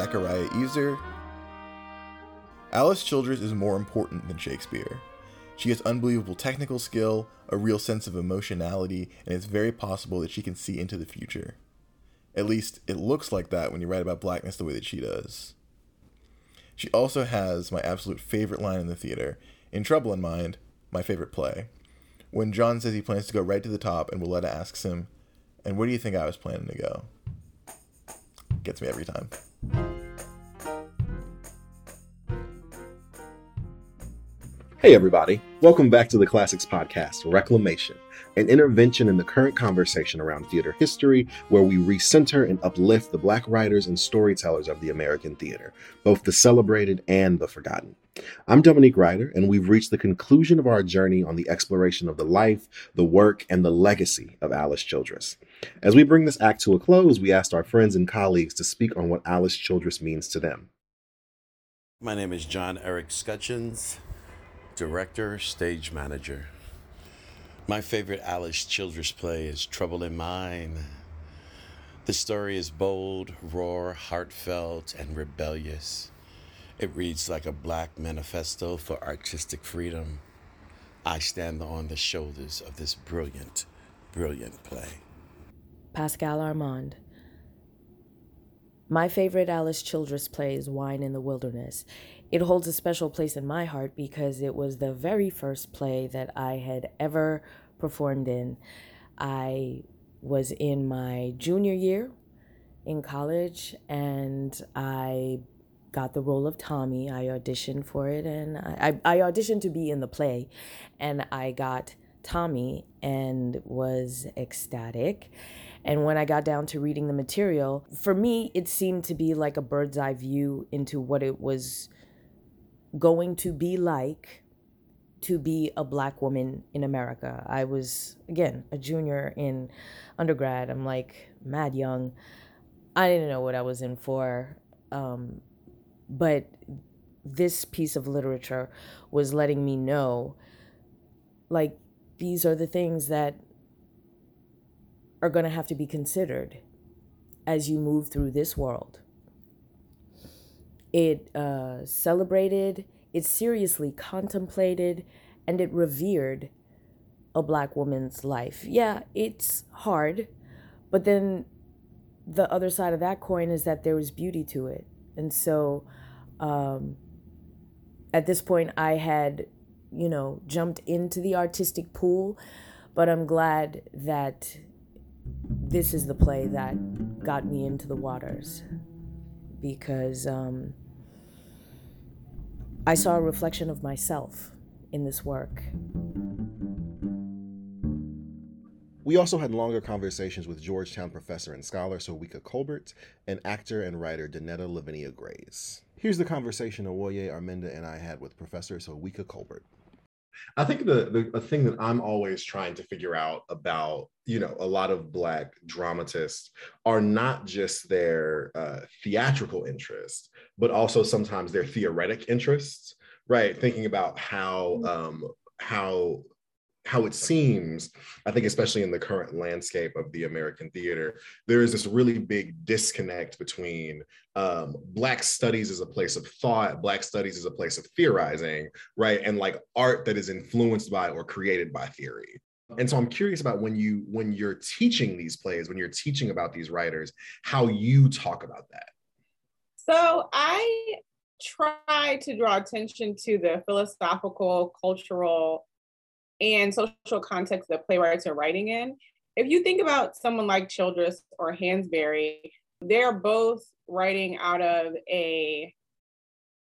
Zachariah Ezer. Alice Childress is more important than Shakespeare. She has unbelievable technical skill, a real sense of emotionality, and it's very possible that she can see into the future. At least, it looks like that when you write about blackness the way that she does. She also has my absolute favorite line in the theater, In Trouble in Mind, my favorite play, when John says he plans to go right to the top and Wiletta asks him, And where do you think I was planning to go? Gets me every time. Hey, everybody. Welcome back to the CLASSIX Podcast, Reclamation, an intervention in the current conversation around theater history where we recenter and uplift the Black writers and storytellers of the American theater, both the celebrated and the forgotten. I'm Dominique Rider, and we've reached the conclusion of our journey on the exploration of the life, the work, and the legacy of Alice Childress. As we bring this act to a close, we asked our friends and colleagues to speak on what Alice Childress means to them. My name is John Eric Scutchins director, stage manager. My favorite Alice Childress play is Trouble in Mind. The story is bold, raw, heartfelt, and rebellious. It reads like a black manifesto for artistic freedom. I stand on the shoulders of this brilliant, brilliant play. Pascal Armand. My favorite Alice Childress play is Wine in the Wilderness it holds a special place in my heart because it was the very first play that I had ever performed in. I was in my junior year in college and I got the role of Tommy. I auditioned for it and I, I, auditioned to be in the play and I got Tommy and was ecstatic. And when I got down to reading the material, for me, it seemed to be like a bird's eye view into what it was going to be like to be a black woman in America. I was, again, a junior in undergrad. I'm like mad young. I didn't know what I was in for. Um, but this piece of literature was letting me know like, these are the things that are going to have to be considered as you move through this world. It uh, celebrated, it seriously contemplated, and it revered a black woman's life. Yeah, it's hard, but then the other side of that coin is that there was beauty to it. And so um, at this point, I had, you know, jumped into the artistic pool, but I'm glad that this is the play that got me into the waters because um, I saw a reflection of myself in this work. We also had longer conversations with Georgetown professor and scholar Soyica Colbert and actor and writer Donnetta Lavinia Grays. Here's the conversation Awoye Arminda and I had with Professor Soyica Colbert. I think the, the, the thing that I'm always trying to figure out about, you know, a lot of Black dramatists are not just their uh, theatrical interest, but also sometimes their theoretic interests, right? Thinking about how um, how how it seems, I think, especially in the current landscape of the American theater, there is this really big disconnect between um, Black studies as a place of thought, Black studies as a place of theorizing, right? And like art that is influenced by or created by theory. And so I'm curious about when you when you're teaching these plays, when you're teaching about these writers, how you talk about that. So I try to draw attention to the philosophical, cultural, and social context that playwrights are writing in. If you think about someone like Childress or Hansberry, they're both writing out of a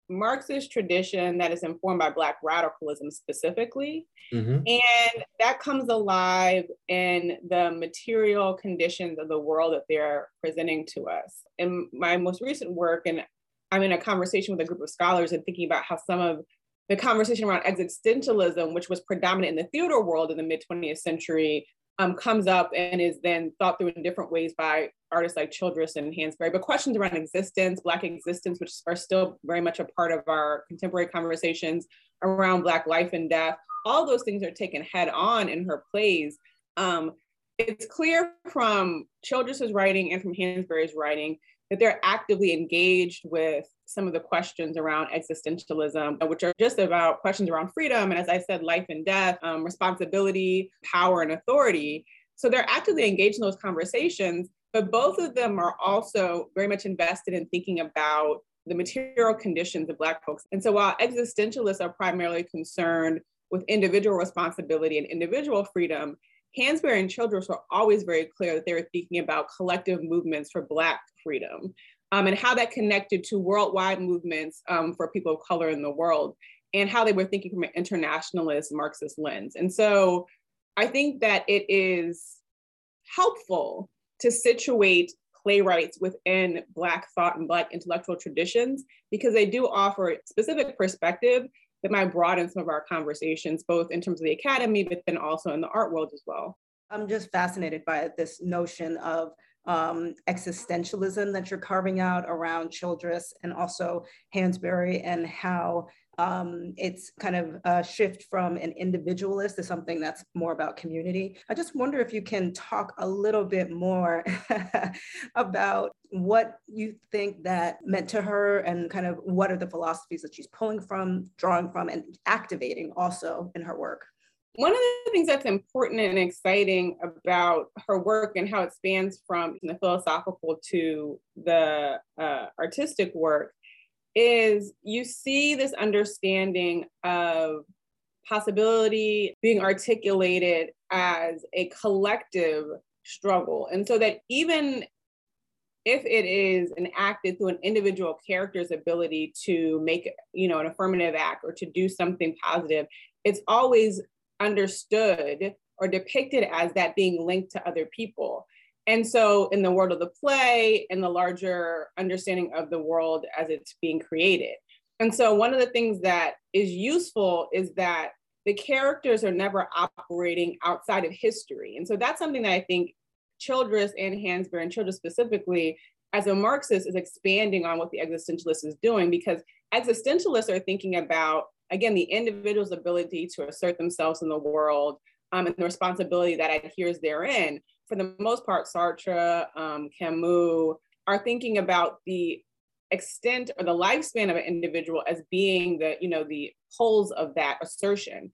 Marxist tradition that is informed by Black radicalism specifically. Mm-hmm. And that comes alive in the material conditions of the world that they're presenting to us. In my most recent work, and I'm in a conversation with a group of scholars and thinking about how some of the conversation around existentialism, which was predominant in the theater world in the mid 20th century, um, comes up and is then thought through in different ways by artists like Childress and Hansberry. But questions around existence, Black existence, which are still very much a part of our contemporary conversations around Black life and death, all those things are taken head on in her plays. Um, it's clear from Childress's writing and from Hansberry's writing that they're actively engaged with some of the questions around existentialism, which are just about questions around freedom. And as I said, life and death, um, responsibility, power, and authority. So they're actively engaged in those conversations, but both of them are also very much invested in thinking about the material conditions of Black folks. And so while existentialists are primarily concerned with individual responsibility and individual freedom, Hansberry and Childress were always very clear that they were thinking about collective movements for Black freedom um, and how that connected to worldwide movements um, for people of color in the world and how they were thinking from an internationalist Marxist lens. And so I think that it is helpful to situate playwrights within Black thought and Black intellectual traditions because they do offer specific perspective that might broaden some of our conversations, both in terms of the academy, but then also in the art world as well. I'm just fascinated by this notion of um, existentialism that you're carving out around Childress and also Hansberry and how um, it's kind of a shift from an individualist to something that's more about community. I just wonder if you can talk a little bit more about what you think that meant to her and kind of what are the philosophies that she's pulling from, drawing from, and activating also in her work. One of the things that's important and exciting about her work and how it spans from the philosophical to the uh, artistic work is you see this understanding of possibility being articulated as a collective struggle. And so that even if it is enacted through an individual character's ability to make, you know, an affirmative act or to do something positive, it's always understood or depicted as that being linked to other people. And so, in the world of the play and the larger understanding of the world as it's being created. And so, one of the things that is useful is that the characters are never operating outside of history. And so, that's something that I think Childress and Hansberry, and Childress specifically, as a Marxist, is expanding on what the existentialist is doing because existentialists are thinking about, again, the individual's ability to assert themselves in the world um, and the responsibility that adheres therein for the most part, Sartre, um, Camus are thinking about the extent or the lifespan of an individual as being the, you know, the poles of that assertion.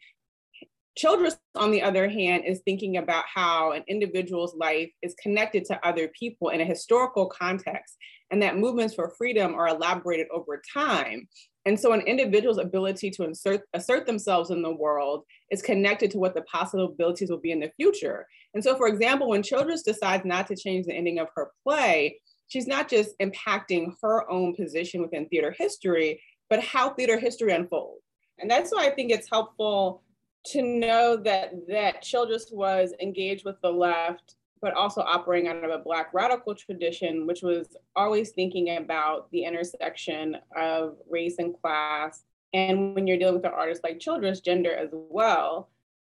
Childress, on the other hand, is thinking about how an individual's life is connected to other people in a historical context, and that movements for freedom are elaborated over time. And so, an individual's ability to insert, assert themselves in the world is connected to what the possibilities will be in the future. And so, for example, when Childress decides not to change the ending of her play, she's not just impacting her own position within theater history, but how theater history unfolds. And that's why I think it's helpful to know that that Childress was engaged with the left, but also operating out of a Black radical tradition, which was always thinking about the intersection of race and class, and when you're dealing with an artist like Childress gender as well,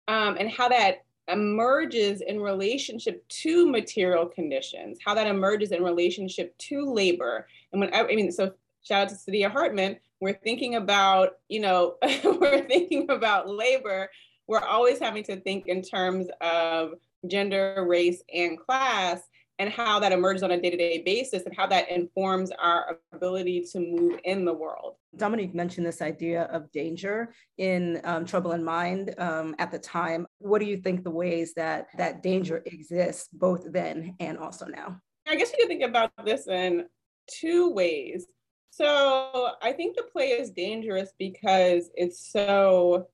um, and how that emerges in relationship to material conditions, how that emerges in relationship to labor. And when I mean, so shout out to Saidiya Hartman, we're thinking about, you know, we're thinking about labor. We're always having to think in terms of gender, race, and class and how that emerges on a day-to-day basis and how that informs our ability to move in the world. Dominique mentioned this idea of danger in um, Trouble in Mind um, at the time. What do you think the ways that that danger exists both then and also now? I guess you could think about this in two ways. So I think the play is dangerous because it's so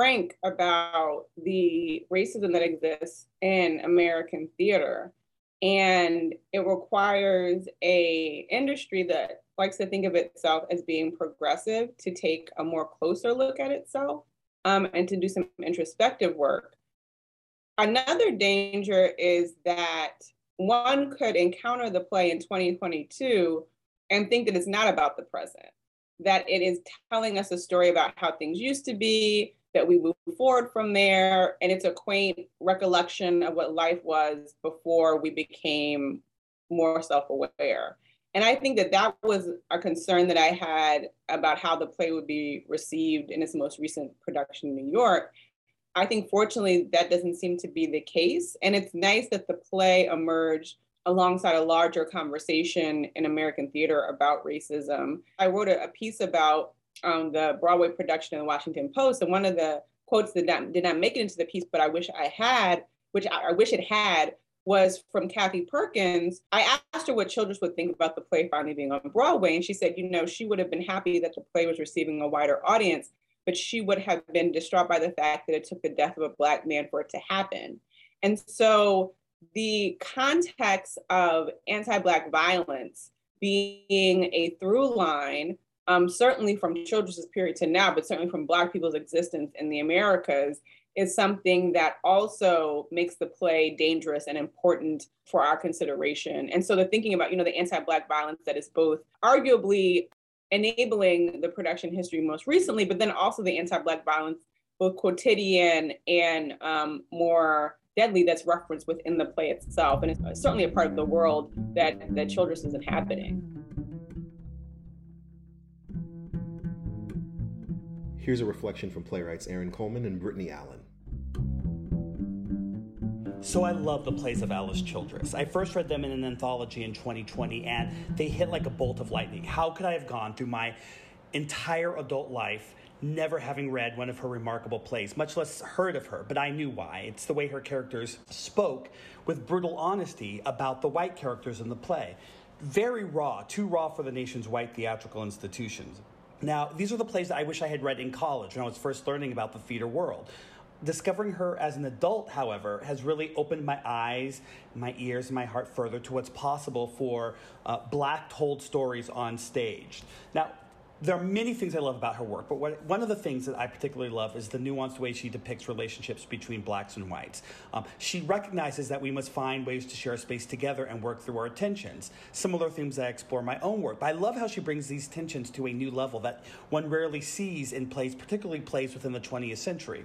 frank about the racism that exists in American theater. And it requires a industry that likes to think of itself as being progressive to take a more closer look at itself um, and to do some introspective work. Another danger is that one could encounter the play in 2022 and think that it's not about the present that it is telling us a story about how things used to be that we move forward from there. And it's a quaint recollection of what life was before we became more self aware. And I think that that was a concern that I had about how the play would be received in its most recent production in New York. I think fortunately that doesn't seem to be the case. And it's nice that the play emerged alongside a larger conversation in American theater about racism. I wrote a, a piece about um, the Broadway production in the Washington Post, and one of the quotes that not, did not make it into the piece, but I wish I had, which I, I wish it had, was from Kathy Perkins. I asked her what Childress would think about the play finally being on Broadway, and she said, you know, she would have been happy that the play was receiving a wider audience, but she would have been distraught by the fact that it took the death of a Black man for it to happen. And so the context of anti Black violence being a through line, um, certainly from Childress's period to now, but certainly from Black people's existence in the Americas, is something that also makes the play dangerous and important for our consideration. And so the thinking about, you know, the anti-Black violence that is both arguably enabling the production history most recently, but then also the anti-Black violence, both quotidian and um, more deadly that's referenced within the play itself. And it's certainly a part of the world that, that Childress is inhabiting. Here's a reflection from playwrights Aaron Coleman and Brittany Allen. So I love the plays of Alice Childress. I first read them in an anthology in 2020 and they hit like a bolt of lightning. How could I have gone through my entire adult life never having read one of her remarkable plays, much less heard of her, but I knew why. It's the way her characters spoke with brutal honesty about the white characters in the play. Very raw, too raw for the nation's white theatrical institutions. Now, these are the plays that I wish I had read in college when I was first learning about the theater world. Discovering her as an adult, however, has really opened my eyes, my ears, and my heart further to what's possible for uh, black told stories on stage. Now, there are many things I love about her work, but what, one of the things that I particularly love is the nuanced way she depicts relationships between blacks and whites. Um, she recognizes that we must find ways to share space together and work through our tensions. Similar themes I explore in my own work, but I love how she brings these tensions to a new level that one rarely sees in plays, particularly plays within the 20th century.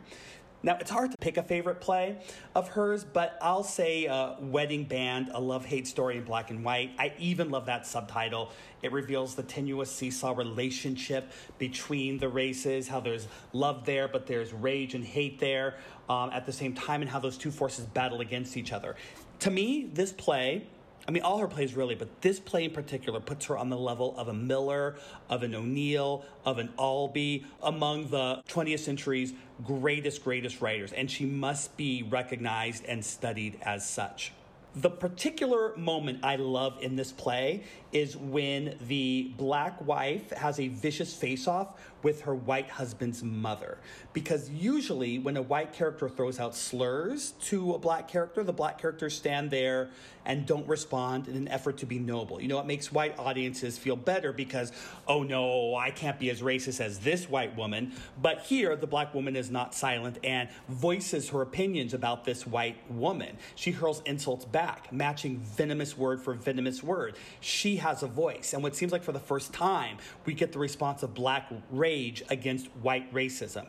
Now, it's hard to pick a favorite play of hers, but I'll say uh, Wedding Band, a love hate story in black and white. I even love that subtitle. It reveals the tenuous seesaw relationship between the races, how there's love there, but there's rage and hate there um, at the same time, and how those two forces battle against each other. To me, this play I mean, all her plays really, but this play in particular puts her on the level of a Miller, of an O'Neill, of an Albee, among the 20th century's greatest, greatest writers, and she must be recognized and studied as such. The particular moment I love in this play is when the black wife has a vicious face off with her white husband's mother. Because usually, when a white character throws out slurs to a black character, the black characters stand there and don't respond in an effort to be noble. You know, it makes white audiences feel better because, oh no, I can't be as racist as this white woman. But here, the black woman is not silent and voices her opinions about this white woman. She hurls insults back, matching venomous word for venomous word. She has a voice. And what seems like for the first time, we get the response of black rage against white racism.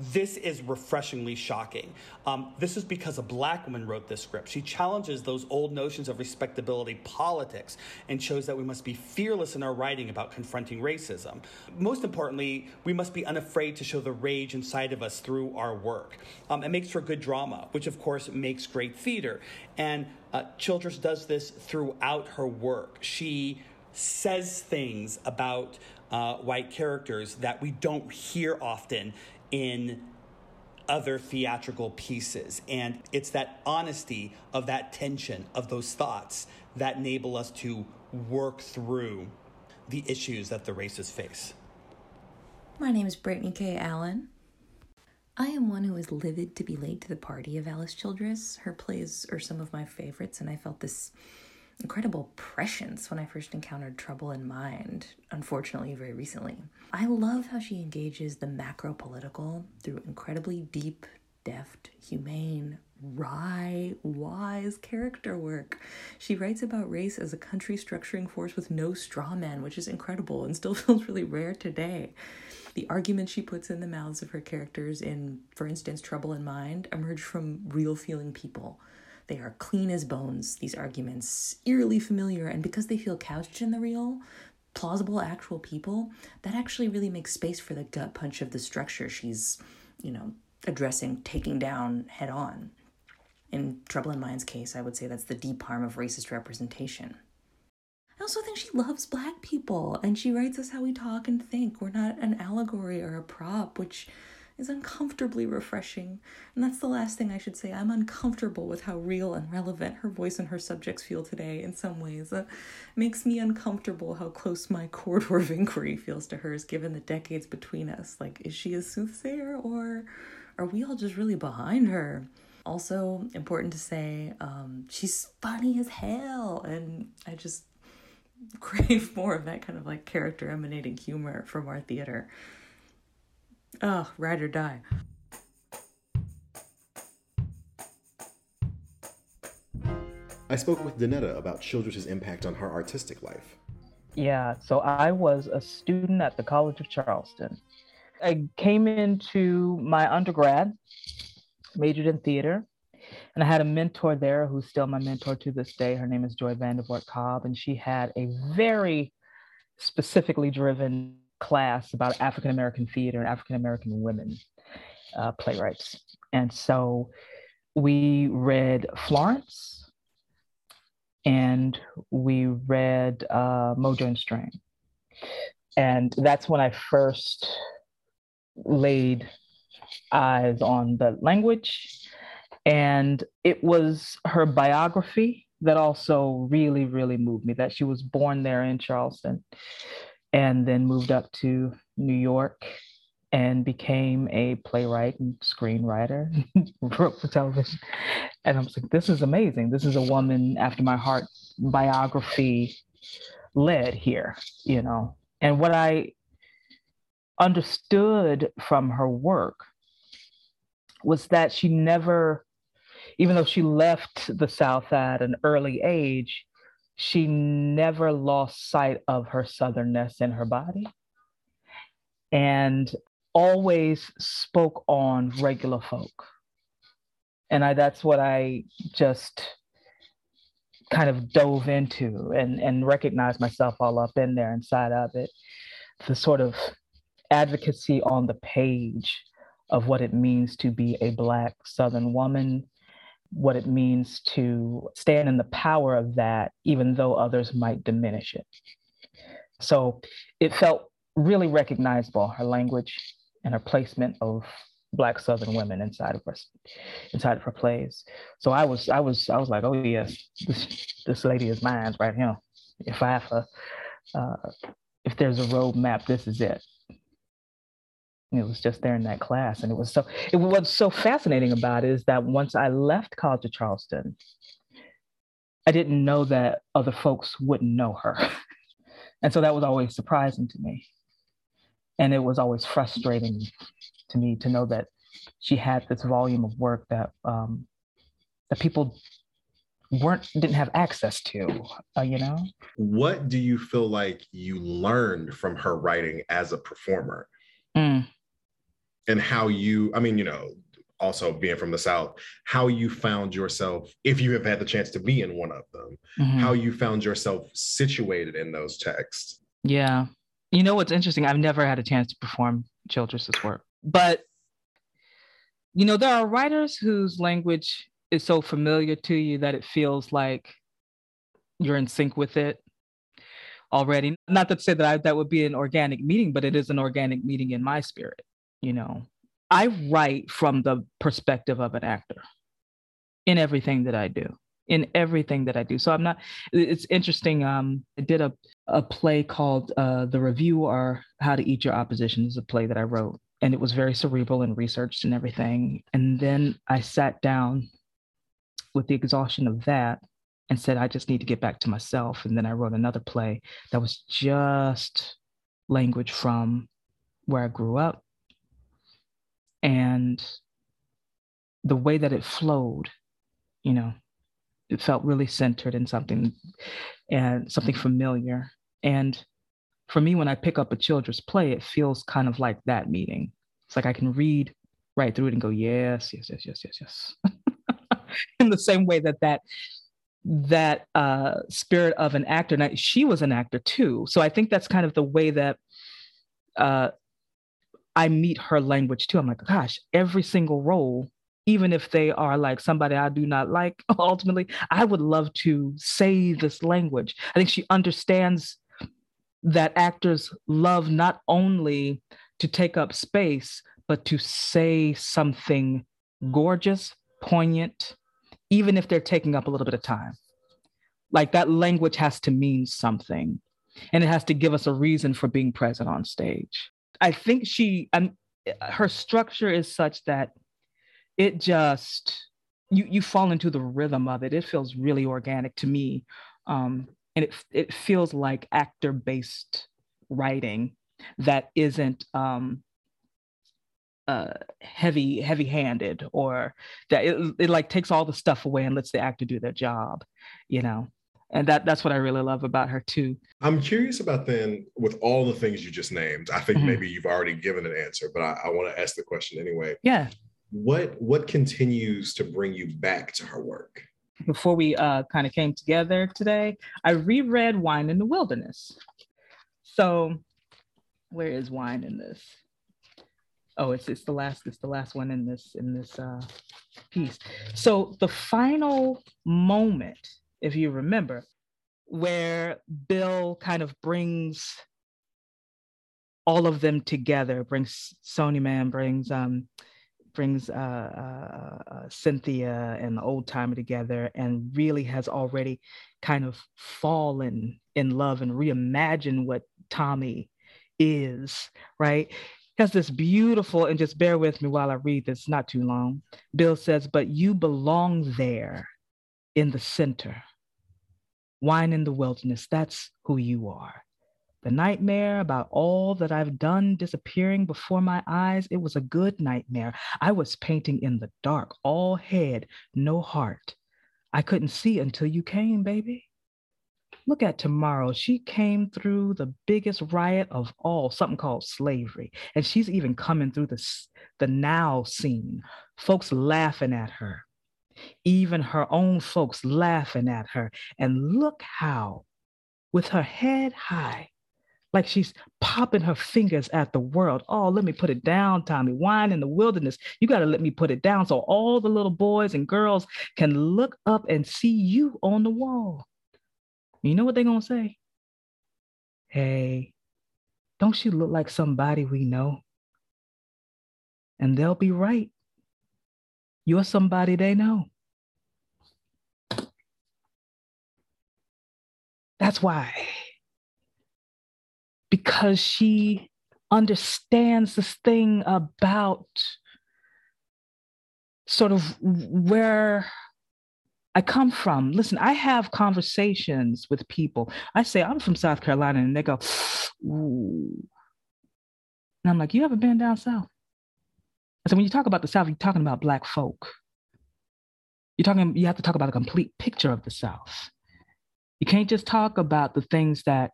This is refreshingly shocking. Um, this is because a black woman wrote this script. She challenges those old notions of respectability politics and shows that we must be fearless in our writing about confronting racism. Most importantly, we must be unafraid to show the rage inside of us through our work. Um, it makes for good drama, which of course makes great theater. And uh, Childress does this throughout her work. She says things about uh, white characters that we don't hear often in other theatrical pieces. And it's that honesty of that tension, of those thoughts that enable us to work through the issues that the races face. My name is Brittany K. Allen. I am one who is livid to be late to the party of Alice Childress. Her plays are some of my favorites, and I felt this incredible prescience when I first encountered Trouble in Mind, unfortunately, very recently. I love how she engages the macro political through incredibly deep, deft, humane, wry, wise character work. She writes about race as a country structuring force with no straw man, which is incredible and still feels really rare today. The arguments she puts in the mouths of her characters in, for instance, Trouble in Mind, emerge from real feeling people they are clean as bones, these arguments, eerily familiar, and because they feel couched in the real, plausible, actual people, that actually really makes space for the gut punch of the structure she's, you know, addressing, taking down head on. In Trouble in Mind's case, I would say that's the deep harm of racist representation. I also think she loves black people and she writes us how we talk and think. We're not an allegory or a prop, which is uncomfortably refreshing. And that's the last thing I should say. I'm uncomfortable with how real and relevant her voice and her subjects feel today in some ways. It makes me uncomfortable how close my corridor of inquiry feels to hers given the decades between us. Like, is she a soothsayer or are we all just really behind her? Also, important to say, um, she's funny as hell. And I just crave more of that kind of like character emanating humor from our theater. Oh, ride or die. I spoke with Donnetta about Childress's impact on her artistic life. Yeah, so I was a student at the College of Charleston. I came into my undergrad, majored in theater, and I had a mentor there who's still my mentor to this day. Her name is Joy Vandervort Cobb, and she had a very specifically driven class about African American theater and African American women uh, playwrights. And so we read Florence and we read uh, Mojo and String. And that's when I first laid eyes on the language. And it was her biography that also really, really moved me that she was born there in Charleston and then moved up to New York and became a playwright and screenwriter, wrote for television. And I was like, this is amazing. This is a woman after my heart biography led here, you know. And what I understood from her work was that she never, even though she left the South at an early age, she never lost sight of her southernness in her body and always spoke on regular folk. And I, that's what i just kind of dove into and, and recognized myself all up in there inside of it. The sort of advocacy on the page of what it means to be a black southern woman what it means to stand in the power of that, even though others might diminish it. So it felt really recognizable, her language and her placement of black southern women inside of her inside of her plays. So i was i was i was like oh yes this, this lady is mine right here. If i have a uh, if there's a road map this is it it was just there in that class and it was so it what's so fascinating about it is that once i left college of charleston i didn't know that other folks wouldn't know her. And so that was always surprising to me. And it was always frustrating to me to know that she had this volume of work that um, that people weren't didn't have access to uh, you know? What do you feel like you learned from her writing as a performer? Mm and how you i mean you know also being from the south how you found yourself if you have had the chance to be in one of them Mhm. how you found yourself situated in those texts Yeah. You know what's interesting? I've never had a chance to perform Childress's work. But you know, there are writers whose language is so familiar to you that it feels like you're in sync with it already. Not to say that I, that would be an organic meeting, but it is an organic meeting in my spirit, you know. I write from the perspective of an actor in everything that I do. In everything that I do. So I'm not it's interesting. Um, I did a a play called uh, The Review or How to Eat Your Opposition is a play that I wrote. And it was very cerebral and researched and everything. And then I sat down with the exhaustion of that and said, I just need to get back to myself. And then I wrote another play that was just language from where I grew up. And the way that it flowed, you know, it felt really centered in something and something familiar. And for me, when I pick up a Childress play, it feels kind of like that meeting. It's like I can read right through it and go, yes, yes, yes, yes, yes, yes. in the same way that that that uh, spirit of an actor, and I, she was an actor too. So I think that's kind of the way that uh, I meet her language too. I'm like, gosh, every single role even if they are like somebody I do not like, ultimately, I would love to say this language. I think she understands that actors love not only to take up space, but to say something gorgeous, poignant, even if they're taking up a little bit of time. Like that language has to mean something and it has to give us a reason for being present on stage. I think she, um, her structure is such that it just, you, you fall into the rhythm of it. It feels really organic to me. Um, and it, it feels like actor based writing that isn't um, uh, heavy heavy handed or that it, it like takes all the stuff away and lets the actor do their job you know and that that's what i really love about her too. I'm curious about then with all the things you just named i think mm-hmm. maybe you've already given an answer but i, I want to ask the question anyway. Yeah. What what continues to bring you back to her work? Before we uh, kind of came together today i reread wine in the wilderness. So where is wine in this? Oh it's it's the last it's the last one in this in this uh piece. So the final moment if you remember where bill kind of brings all of them together brings sonny man brings um brings uh, uh, uh, Cynthia and the old timer together and really has already kind of fallen in love and reimagined what Tommy is, right? has this beautiful, and just bear with me while I read this, not too long. Bill says, But you belong there in the center. Wine in the wilderness, that's who you are. The nightmare about all that I've done disappearing before my eyes, it was a good nightmare. I was painting in the dark, all head, no heart. I couldn't see until you came, baby. Look at tomorrow. She came through the biggest riot of all, something called slavery. And she's even coming through the, the now scene, folks laughing at her, even her own folks laughing at her. And look how, with her head high, like she's popping her fingers at the world. Oh, let me put it down, Tommy. Wine in the wilderness. You got to let me put it down so all the little boys and girls can look up and see you on the wall. You know what they're going to say? Hey, don't she look like somebody we know? And they'll be right. You're somebody they know. That's why. Because she understands this thing about sort of where I come from. Listen, I have conversations with people. I say, I'm from South Carolina, and they go, Ooh. And I'm like, You ever been down south? Said, When you talk about the South, you're talking about Black folk. You're talking, you have to talk about a complete picture of the South. You can't just talk about the things that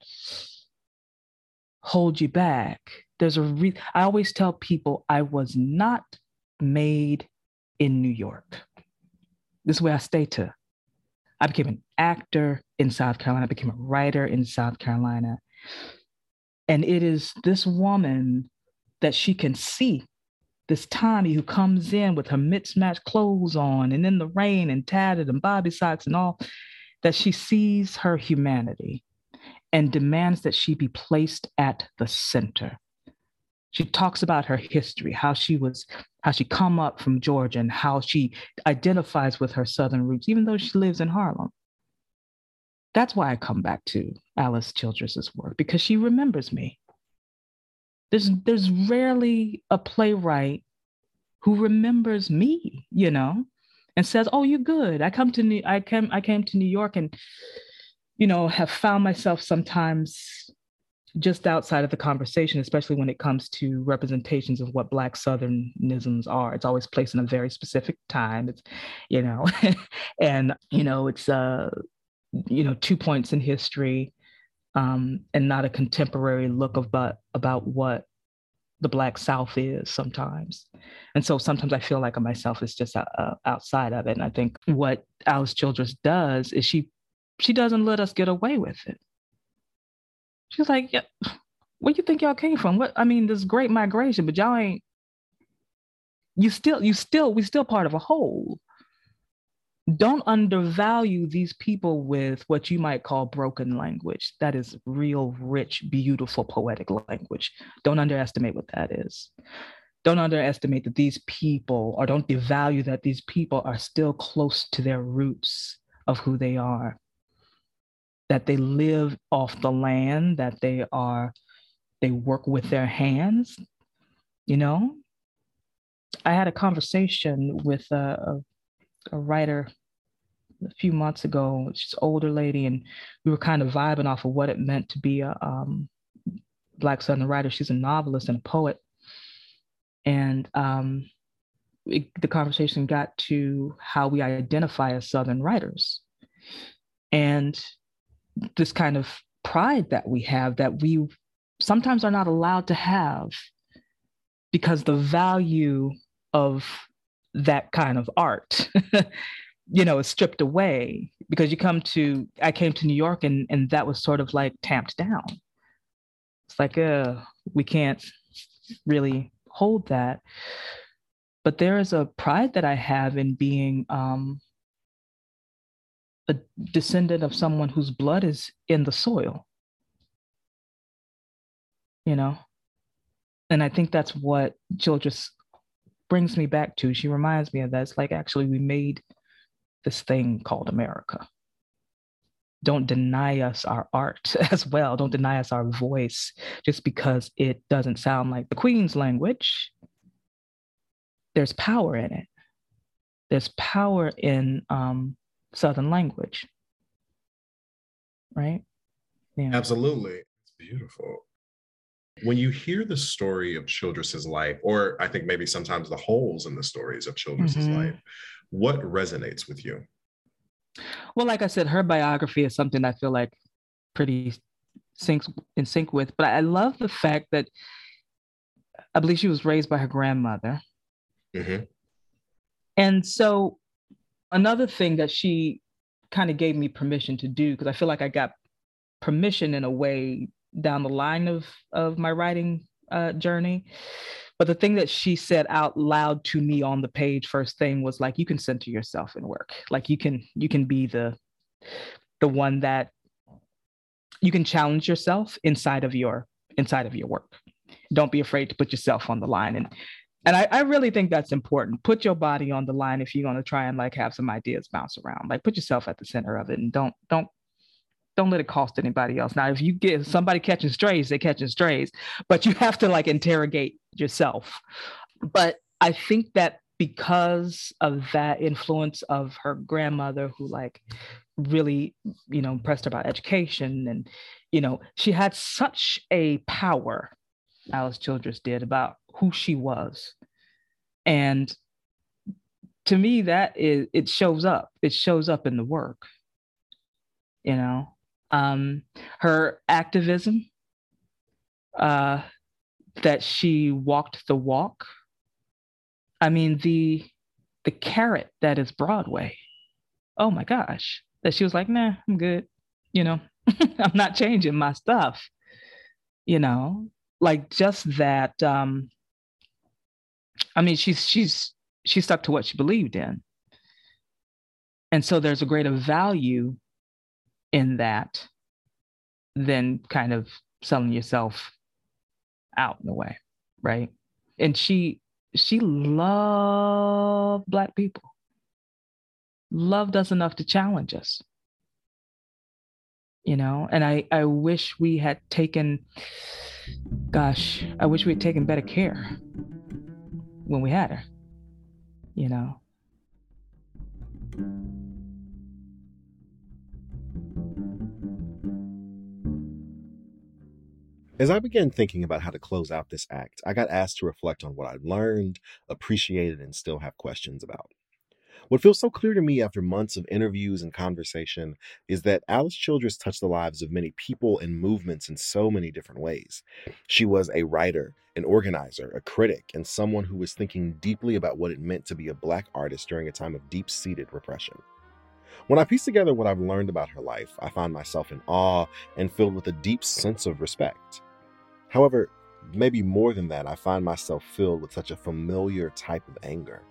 hold you back. There's a re- I always tell people I was not made in New York. This is where I stay to. I became an actor in South Carolina. I became a writer in South Carolina. And it is this woman that she can see, this Tommy who comes in with her mismatched clothes on and in the rain and tattered and bobby socks and all, that she sees her humanity and demands that she be placed at the center. She talks about her history, how she was how she come up from Georgia and how she identifies with her Southern roots, even though she lives in Harlem. That's why I come back to Alice Childress's work, because she remembers me. There's, there's rarely a playwright who remembers me, you know, and says, "Oh, you're good." I come to New, I came, I came to New York, and you know, have found myself sometimes just outside of the conversation, especially when it comes to representations of what Black Southernisms are. It's always placed in a very specific time. It's, you know, and you know, it's uh, you know, two points in history, um, and not a contemporary look about about what the Black South is sometimes. And so sometimes I feel like myself is just uh, outside of it. And I think what Alice Childress does is she she doesn't let us get away with it She's like, yeah, where you think y'all came from? What I mean, this great migration, but y'all ain't you still you still we still part of a whole don't undervalue these people with what you might call broken language. That is real rich beautiful poetic language. Don't underestimate what that is. Don't underestimate that these people or don't devalue that these people are still close to their roots of who they are. That they live off the land that they are they work with their hands you know? I had a conversation with a, a, writer a few months ago. She's an older lady and we were kind of vibing off of what it meant to be a um, black southern writer. She's a novelist and a poet. And um, it, the conversation got to how we identify as southern writers. And this kind of pride that we have that we sometimes are not allowed to have because the value of that kind of art you know is stripped away because you come to i came to new york and and that was sort of like tamped down. It's like uh we can't really hold that. But there is a pride that i have in being um a descendant of someone whose blood is in the soil. You know? And i think that's what childress brings me back to she reminds me of that. It's like actually we made this thing called america. Don't deny us our art as well. Don't deny us our voice just because it doesn't sound like the queen's language. There's power in it. There's power in um, southern language. Right? Yeah. Absolutely. It's beautiful when you hear the story of Childress's life, or I think maybe sometimes the holes in the stories of Childress's mm-hmm. life, what resonates with you? Well, like I said, her biography is something I feel like pretty syncs in sync with. But I love the fact that I believe she was raised by her grandmother. Mm-hmm. And so another thing that she kind of gave me permission to do, because I feel like I got permission in a way down the line of of my writing uh, journey. But the thing that she said out loud to me on the page first thing was like, you can center yourself in work. Like you can you can be the the one that you can challenge yourself inside of your inside of your work. Don't be afraid to put yourself on the line. And and I, I really think that's important. Put your body on the line if you're going to try and like have some ideas bounce around. Like put yourself at the center of it and don't don't don't let it cost anybody else. Now, if you get somebody catching strays, they're catching strays, but you have to like interrogate yourself. But I think that because of that influence of her grandmother, who like really, you know, impressed about education, and you know, she had such a power. Alice Childress did about who she was, and to me, that is it shows up. It shows up in the work. You know, um, her activism, uh, that she walked the walk. I mean, the the carrot that is Broadway. Oh my gosh. That she was like, nah, I'm good. You know, I'm not changing my stuff. You know, like just that. Um, I mean, she's she's she stuck to what she believed in. And so there's a greater value in that than kind of selling yourself out in a way, right? And she she loved black people. Loved us enough to challenge us. You know, and I I wish we had taken gosh, I wish we had taken better care when we had her. You know. As I began thinking about how to close out this act, I got asked to reflect on what I'd learned, appreciated, and still have questions about. What feels so clear to me after months of interviews and conversation is that Alice Childress touched the lives of many people and movements in so many different ways. She was a writer, an organizer, a critic, and someone who was thinking deeply about what it meant to be a Black artist during a time of deep seated repression. When I piece together what I've learned about her life, I find myself in awe and filled with a deep sense of respect. However, maybe more than that, I find myself filled with such a familiar type of anger.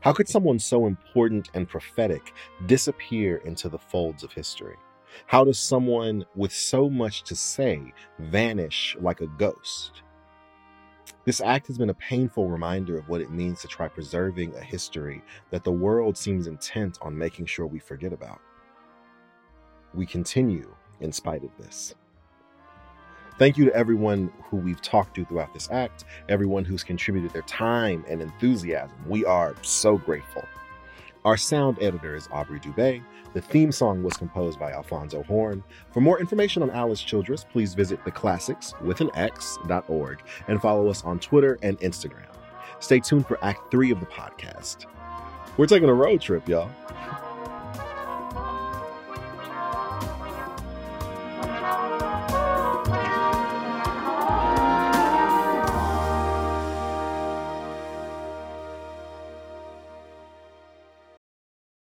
How could someone so important and prophetic disappear into the folds of history? How does someone with so much to say vanish like a ghost? This act has been a painful reminder of what it means to try preserving a history that the world seems intent on making sure we forget about. We continue in spite of this. Thank you to everyone who we've talked to throughout this act, everyone who's contributed their time and enthusiasm. We are so grateful. Our sound editor is Aubrey Dubé. The theme song was composed by Alfonso Horn. For more information on Alice Childress, please visit theclassics with an X.org and follow us on Twitter and Instagram. Stay tuned for Act 3 of the podcast. We're taking a road trip, y'all.